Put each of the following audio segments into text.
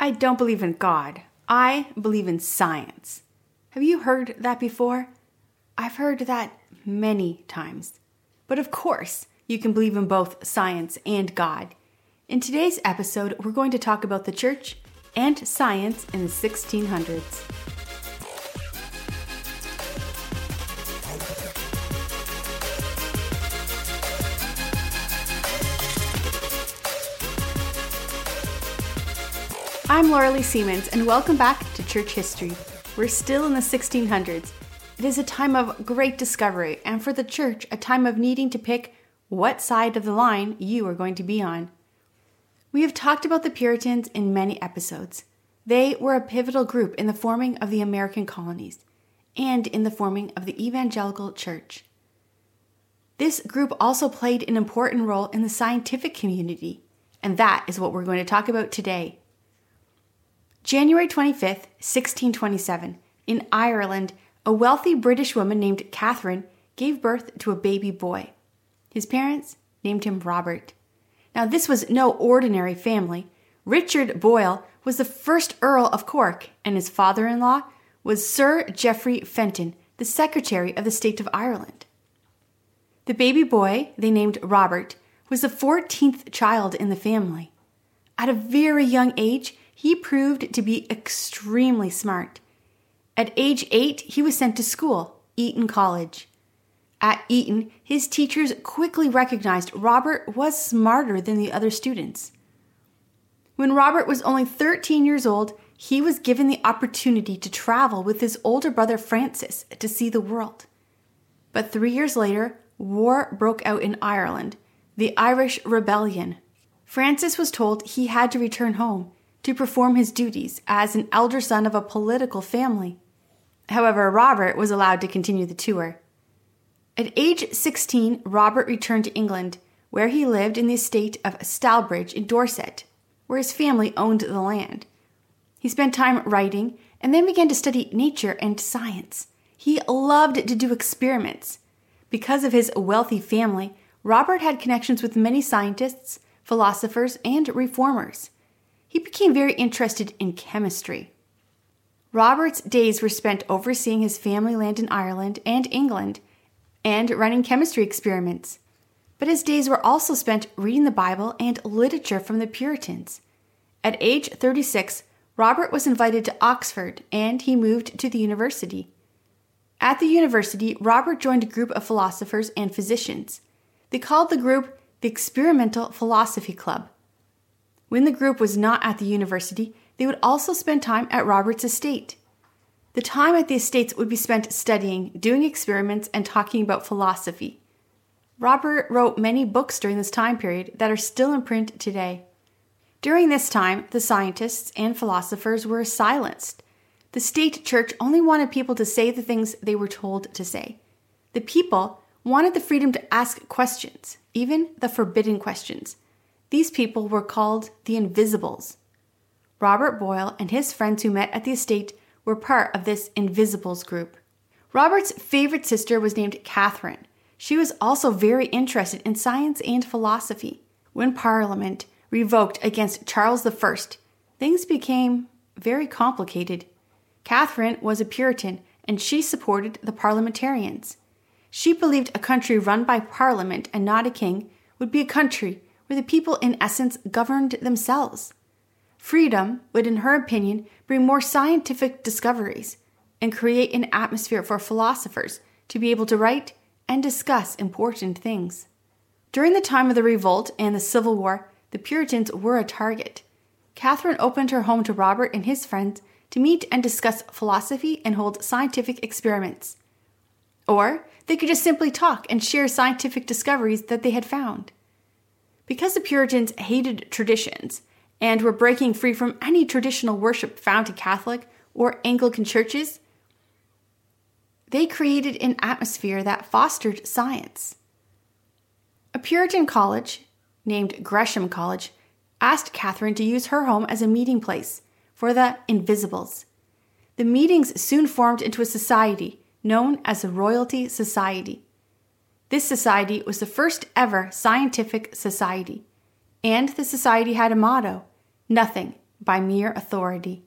I don't believe in God. I believe in science. Have you heard that before? I've heard that many times. But of course, you can believe in both science and God. In today's episode, we're going to talk about the church and science in the 1600s. I'm Laura Lee Siemens, and welcome back to Church History. We're still in the 1600s. It is a time of great discovery, and for the church, a time of needing to pick what side of the line you are going to be on. We have talked about the Puritans in many episodes. They were a pivotal group in the forming of the American colonies and in the forming of the evangelical church. This group also played an important role in the scientific community, and that is what we're going to talk about today. January 25th, 1627, in Ireland, a wealthy British woman named Catherine gave birth to a baby boy. His parents named him Robert. Now, this was no ordinary family. Richard Boyle was the first Earl of Cork, and his father in law was Sir Geoffrey Fenton, the Secretary of the State of Ireland. The baby boy, they named Robert, was the 14th child in the family. At a very young age, he proved to be extremely smart. At age eight, he was sent to school, Eton College. At Eton, his teachers quickly recognized Robert was smarter than the other students. When Robert was only 13 years old, he was given the opportunity to travel with his older brother Francis to see the world. But three years later, war broke out in Ireland, the Irish Rebellion. Francis was told he had to return home to perform his duties as an elder son of a political family. However, Robert was allowed to continue the tour. At age 16, Robert returned to England, where he lived in the estate of Stalbridge in Dorset, where his family owned the land. He spent time writing and then began to study nature and science. He loved to do experiments. Because of his wealthy family, Robert had connections with many scientists, philosophers, and reformers he became very interested in chemistry. Robert's days were spent overseeing his family land in Ireland and England and running chemistry experiments. But his days were also spent reading the Bible and literature from the Puritans. At age 36, Robert was invited to Oxford and he moved to the university. At the university, Robert joined a group of philosophers and physicians. They called the group the Experimental Philosophy Club. When the group was not at the university, they would also spend time at Robert's estate. The time at the estates would be spent studying, doing experiments, and talking about philosophy. Robert wrote many books during this time period that are still in print today. During this time, the scientists and philosophers were silenced. The state church only wanted people to say the things they were told to say. The people wanted the freedom to ask questions, even the forbidden questions. These people were called the Invisibles. Robert Boyle and his friends who met at the estate were part of this Invisibles group. Robert's favorite sister was named Catherine. She was also very interested in science and philosophy. When Parliament revoked against Charles I, things became very complicated. Catherine was a Puritan and she supported the parliamentarians. She believed a country run by Parliament and not a king would be a country where the people, in essence, governed themselves. Freedom would, in her opinion, bring more scientific discoveries and create an atmosphere for philosophers to be able to write and discuss important things. During the time of the revolt and the Civil War, the Puritans were a target. Catherine opened her home to Robert and his friends to meet and discuss philosophy and hold scientific experiments. Or they could just simply talk and share scientific discoveries that they had found. Because the Puritans hated traditions and were breaking free from any traditional worship found in Catholic or Anglican churches, they created an atmosphere that fostered science. A Puritan college, named Gresham College, asked Catherine to use her home as a meeting place for the Invisibles. The meetings soon formed into a society known as the Royalty Society. This society was the first ever scientific society, and the society had a motto nothing by mere authority.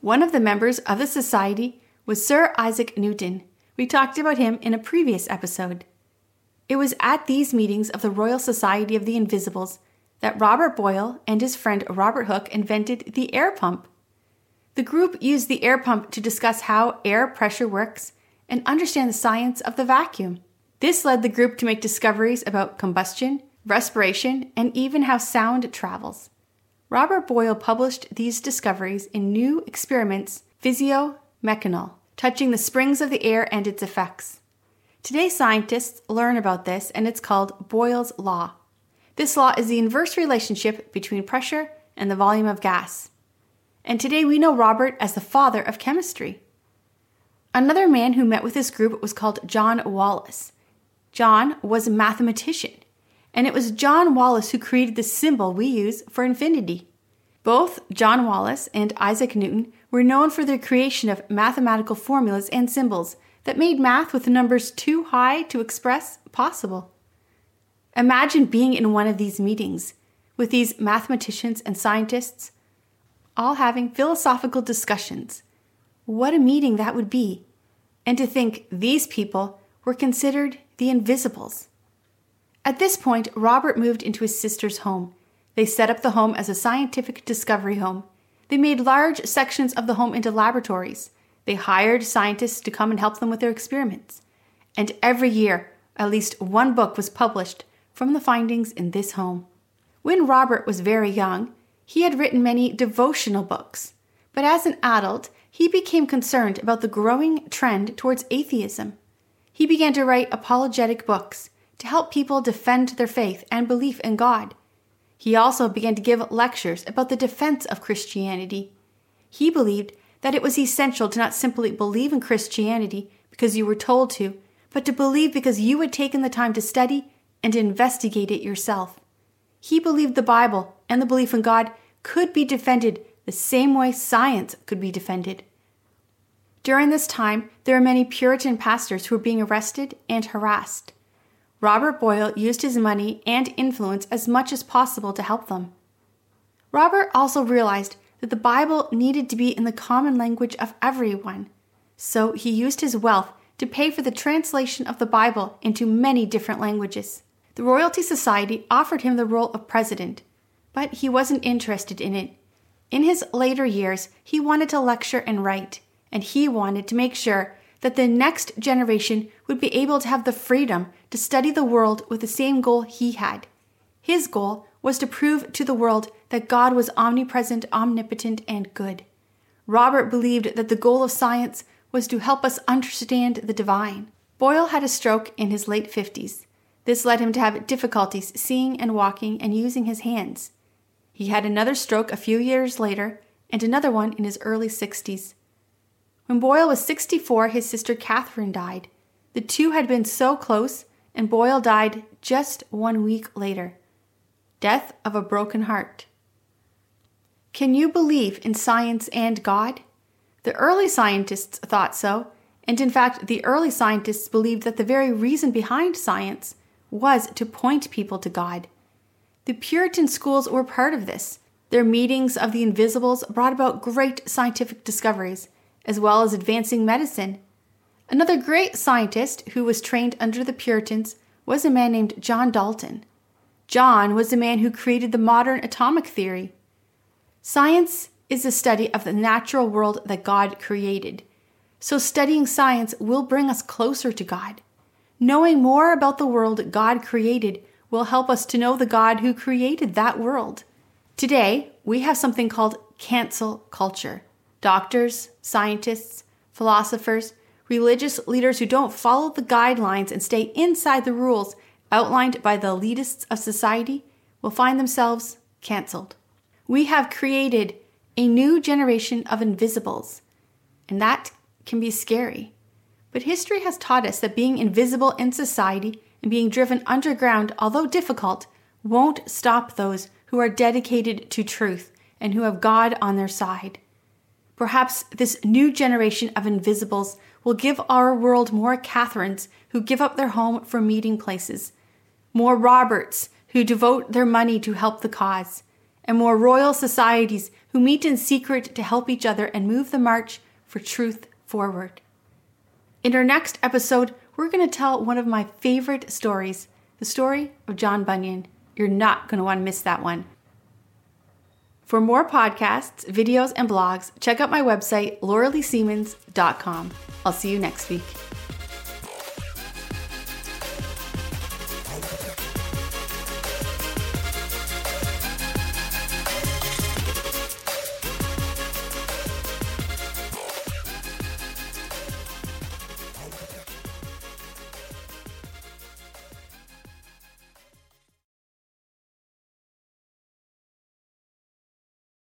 One of the members of the society was Sir Isaac Newton. We talked about him in a previous episode. It was at these meetings of the Royal Society of the Invisibles that Robert Boyle and his friend Robert Hooke invented the air pump. The group used the air pump to discuss how air pressure works and understand the science of the vacuum. This led the group to make discoveries about combustion, respiration, and even how sound travels. Robert Boyle published these discoveries in New Experiments Physio Mechanal, touching the springs of the air and its effects. Today, scientists learn about this, and it's called Boyle's Law. This law is the inverse relationship between pressure and the volume of gas. And today we know Robert as the father of chemistry. Another man who met with this group was called John Wallis. John was a mathematician, and it was John Wallis who created the symbol we use for infinity. Both John Wallis and Isaac Newton were known for their creation of mathematical formulas and symbols that made math with numbers too high to express possible. Imagine being in one of these meetings with these mathematicians and scientists all having philosophical discussions. What a meeting that would be! And to think these people were considered the invisibles. At this point, Robert moved into his sister's home. They set up the home as a scientific discovery home. They made large sections of the home into laboratories. They hired scientists to come and help them with their experiments. And every year, at least one book was published from the findings in this home. When Robert was very young, he had written many devotional books, but as an adult, he became concerned about the growing trend towards atheism. He began to write apologetic books to help people defend their faith and belief in God. He also began to give lectures about the defense of Christianity. He believed that it was essential to not simply believe in Christianity because you were told to, but to believe because you had taken the time to study and investigate it yourself. He believed the Bible and the belief in God could be defended the same way science could be defended. During this time, there were many Puritan pastors who were being arrested and harassed. Robert Boyle used his money and influence as much as possible to help them. Robert also realized that the Bible needed to be in the common language of everyone, so he used his wealth to pay for the translation of the Bible into many different languages. The Royalty Society offered him the role of president, but he wasn't interested in it. In his later years, he wanted to lecture and write, and he wanted to make sure that the next generation would be able to have the freedom to study the world with the same goal he had. His goal was to prove to the world that God was omnipresent, omnipotent, and good. Robert believed that the goal of science was to help us understand the divine. Boyle had a stroke in his late 50s. This led him to have difficulties seeing and walking and using his hands. He had another stroke a few years later and another one in his early 60s. When Boyle was 64, his sister Catherine died. The two had been so close, and Boyle died just one week later. Death of a broken heart. Can you believe in science and God? The early scientists thought so, and in fact, the early scientists believed that the very reason behind science was to point people to God. The Puritan schools were part of this. Their meetings of the invisibles brought about great scientific discoveries, as well as advancing medicine. Another great scientist who was trained under the Puritans was a man named John Dalton. John was the man who created the modern atomic theory. Science is the study of the natural world that God created. So, studying science will bring us closer to God. Knowing more about the world God created will help us to know the God who created that world. Today, we have something called cancel culture. Doctors, scientists, philosophers, religious leaders who don't follow the guidelines and stay inside the rules outlined by the elitists of society will find themselves canceled. We have created a new generation of invisibles, and that can be scary. But history has taught us that being invisible in society and being driven underground, although difficult, won't stop those who are dedicated to truth and who have God on their side. Perhaps this new generation of invisibles will give our world more Catherines who give up their home for meeting places, more Roberts who devote their money to help the cause, and more royal societies who meet in secret to help each other and move the march for truth forward. In our next episode, we're going to tell one of my favorite stories the story of John Bunyan. You're not going to want to miss that one. For more podcasts, videos, and blogs, check out my website, lauraleesiemens.com. I'll see you next week.